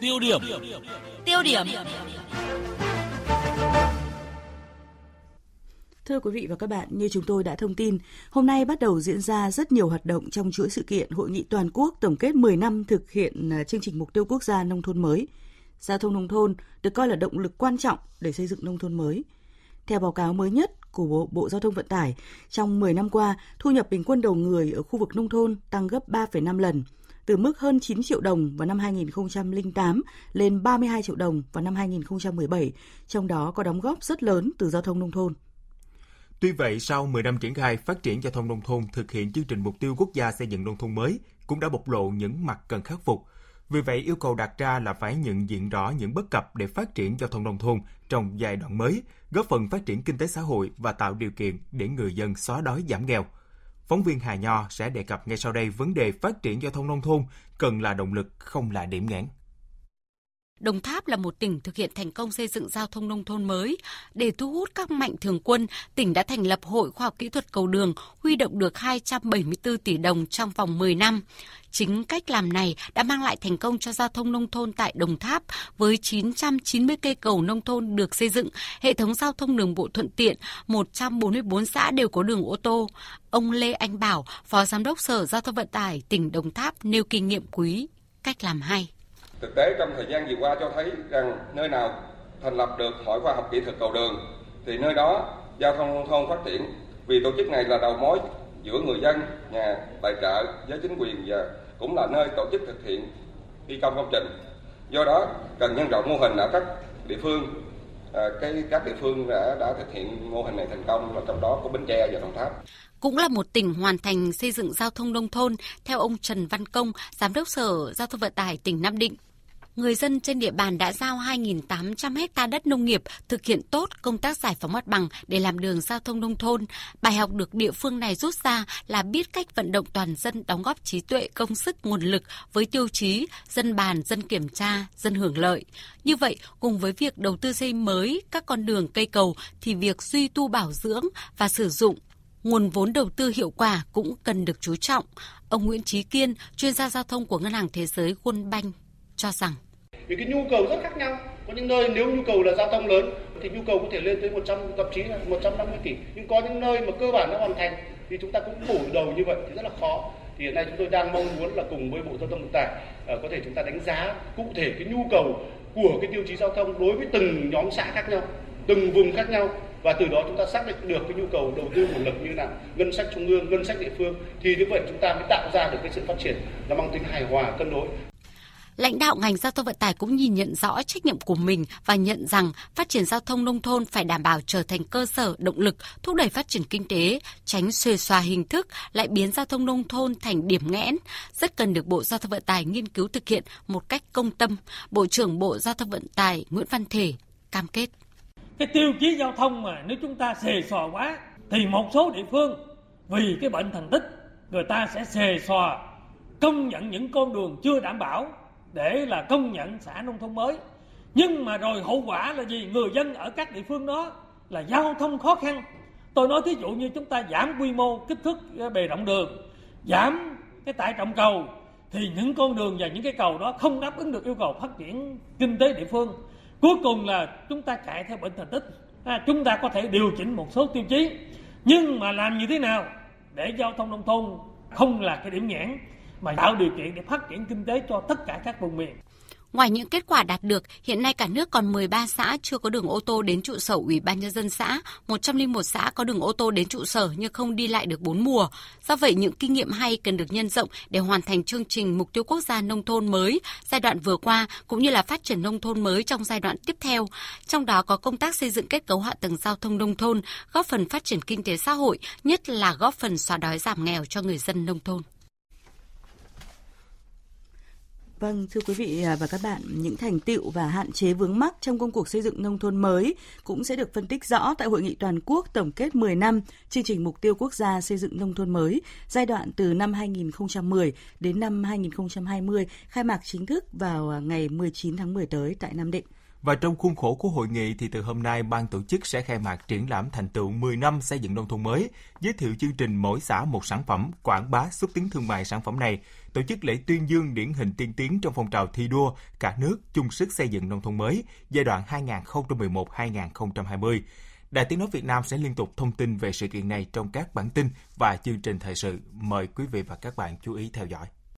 Tiêu điểm. Tiêu điểm. Thưa quý vị và các bạn, như chúng tôi đã thông tin, hôm nay bắt đầu diễn ra rất nhiều hoạt động trong chuỗi sự kiện Hội nghị toàn quốc tổng kết 10 năm thực hiện à, chương trình mục tiêu quốc gia nông thôn mới. Giao thông nông thôn được coi là động lực quan trọng để xây dựng nông thôn mới. Theo báo cáo mới nhất của Bộ, Bộ Giao thông Vận tải, trong 10 năm qua, thu nhập bình quân đầu người ở khu vực nông thôn tăng gấp 3,5 lần, từ mức hơn 9 triệu đồng vào năm 2008 lên 32 triệu đồng vào năm 2017, trong đó có đóng góp rất lớn từ giao thông nông thôn. Tuy vậy, sau 10 năm triển khai phát triển giao thông nông thôn thực hiện chương trình mục tiêu quốc gia xây dựng nông thôn mới cũng đã bộc lộ những mặt cần khắc phục. Vì vậy, yêu cầu đặt ra là phải nhận diện rõ những bất cập để phát triển giao thông nông thôn trong giai đoạn mới, góp phần phát triển kinh tế xã hội và tạo điều kiện để người dân xóa đói giảm nghèo. Phóng viên Hà Nho sẽ đề cập ngay sau đây vấn đề phát triển giao thông nông thôn cần là động lực, không là điểm nghẽn. Đồng Tháp là một tỉnh thực hiện thành công xây dựng giao thông nông thôn mới. Để thu hút các mạnh thường quân, tỉnh đã thành lập Hội Khoa học Kỹ thuật Cầu Đường, huy động được 274 tỷ đồng trong vòng 10 năm. Chính cách làm này đã mang lại thành công cho giao thông nông thôn tại Đồng Tháp với 990 cây cầu nông thôn được xây dựng, hệ thống giao thông đường bộ thuận tiện, 144 xã đều có đường ô tô. Ông Lê Anh Bảo, Phó Giám đốc Sở Giao thông Vận tải tỉnh Đồng Tháp nêu kinh nghiệm quý, cách làm hay. Thực tế trong thời gian vừa qua cho thấy rằng nơi nào thành lập được Hội khoa học kỹ thuật cầu đường thì nơi đó giao thông nông thôn phát triển. Vì tổ chức này là đầu mối giữa người dân, nhà tài trợ với chính quyền và cũng là nơi tổ chức thực hiện thi công công trình. Do đó cần nhân rộng mô hình ở các địa phương. À, cái các địa phương đã đã thực hiện mô hình này thành công là trong đó có Bến Tre và Đồng Tháp. Cũng là một tỉnh hoàn thành xây dựng giao thông nông thôn, theo ông Trần Văn Công, Giám đốc Sở Giao thông Vận tải tỉnh Nam Định người dân trên địa bàn đã giao 2.800 hecta đất nông nghiệp thực hiện tốt công tác giải phóng mặt bằng để làm đường giao thông nông thôn. Bài học được địa phương này rút ra là biết cách vận động toàn dân đóng góp trí tuệ, công sức, nguồn lực với tiêu chí dân bàn, dân kiểm tra, dân hưởng lợi. Như vậy, cùng với việc đầu tư xây mới các con đường cây cầu thì việc duy tu bảo dưỡng và sử dụng nguồn vốn đầu tư hiệu quả cũng cần được chú trọng. Ông Nguyễn Trí Kiên, chuyên gia giao thông của Ngân hàng Thế giới World Bank cho rằng. Vì cái nhu cầu rất khác nhau. Có những nơi nếu nhu cầu là giao thông lớn thì nhu cầu có thể lên tới 100 thậm chí là 150 tỷ. Nhưng có những nơi mà cơ bản đã hoàn thành thì chúng ta cũng bổ đầu như vậy thì rất là khó. Thì hiện nay chúng tôi đang mong muốn là cùng với bộ giao thông vận tải ờ, có thể chúng ta đánh giá cụ thể cái nhu cầu của cái tiêu chí giao thông đối với từng nhóm xã khác nhau từng vùng khác nhau. Và từ đó chúng ta xác định được cái nhu cầu đầu tư nguồn lực như nào, ngân sách trung ương ngân sách địa phương. Thì như vậy chúng ta mới tạo ra được cái sự phát triển là mang tính hài hòa cân đối. Lãnh đạo ngành giao thông vận tải cũng nhìn nhận rõ trách nhiệm của mình và nhận rằng phát triển giao thông nông thôn phải đảm bảo trở thành cơ sở động lực thúc đẩy phát triển kinh tế, tránh xuề xòa hình thức lại biến giao thông nông thôn thành điểm nghẽn, rất cần được Bộ Giao thông Vận tải nghiên cứu thực hiện một cách công tâm. Bộ trưởng Bộ Giao thông Vận tải Nguyễn Văn Thể cam kết. Cái tiêu chí giao thông mà nếu chúng ta xề xòa quá thì một số địa phương vì cái bệnh thành tích người ta sẽ xề xòa công nhận những con đường chưa đảm bảo để là công nhận xã nông thôn mới. Nhưng mà rồi hậu quả là gì? Người dân ở các địa phương đó là giao thông khó khăn. Tôi nói thí dụ như chúng ta giảm quy mô kích thước ờ, bề rộng đường giảm cái tải trọng cầu thì những con đường và những cái cầu đó không đáp ứng được yêu cầu phát triển kinh tế địa phương. Cuối cùng là chúng ta chạy theo bệnh thành tích. À, chúng ta có thể điều chỉnh một số tiêu chí. Nhưng mà làm như thế nào để giao thông nông thôn không là cái điểm nghẽn? Mà tạo điều kiện để phát triển kinh tế cho tất cả các vùng miền. Ngoài những kết quả đạt được, hiện nay cả nước còn 13 xã chưa có đường ô tô đến trụ sở Ủy ban Nhân dân xã, 101 xã có đường ô tô đến trụ sở nhưng không đi lại được 4 mùa. Do vậy, những kinh nghiệm hay cần được nhân rộng để hoàn thành chương trình Mục tiêu Quốc gia Nông thôn mới giai đoạn vừa qua, cũng như là phát triển nông thôn mới trong giai đoạn tiếp theo. Trong đó có công tác xây dựng kết cấu hạ tầng giao thông nông thôn, góp phần phát triển kinh tế xã hội, nhất là góp phần xóa đói giảm nghèo cho người dân nông thôn. Vâng, thưa quý vị à, và các bạn, những thành tựu và hạn chế vướng mắc trong công cuộc xây dựng nông thôn mới cũng sẽ được phân tích rõ tại hội nghị toàn quốc tổng kết 10 năm chương trình mục tiêu quốc gia xây dựng nông thôn mới giai đoạn từ năm 2010 đến năm 2020 khai mạc chính thức vào à, ngày 19 tháng 10 tới tại Nam Định. Và trong khuôn khổ của hội nghị thì từ hôm nay ban tổ chức sẽ khai mạc triển lãm thành tựu 10 năm xây dựng nông thôn mới, giới thiệu chương trình mỗi xã một sản phẩm, quảng bá xúc tiến thương mại sản phẩm này, tổ chức lễ tuyên dương điển hình tiên tiến trong phong trào thi đua cả nước chung sức xây dựng nông thôn mới giai đoạn 2011-2020. Đài Tiếng Nói Việt Nam sẽ liên tục thông tin về sự kiện này trong các bản tin và chương trình thời sự. Mời quý vị và các bạn chú ý theo dõi.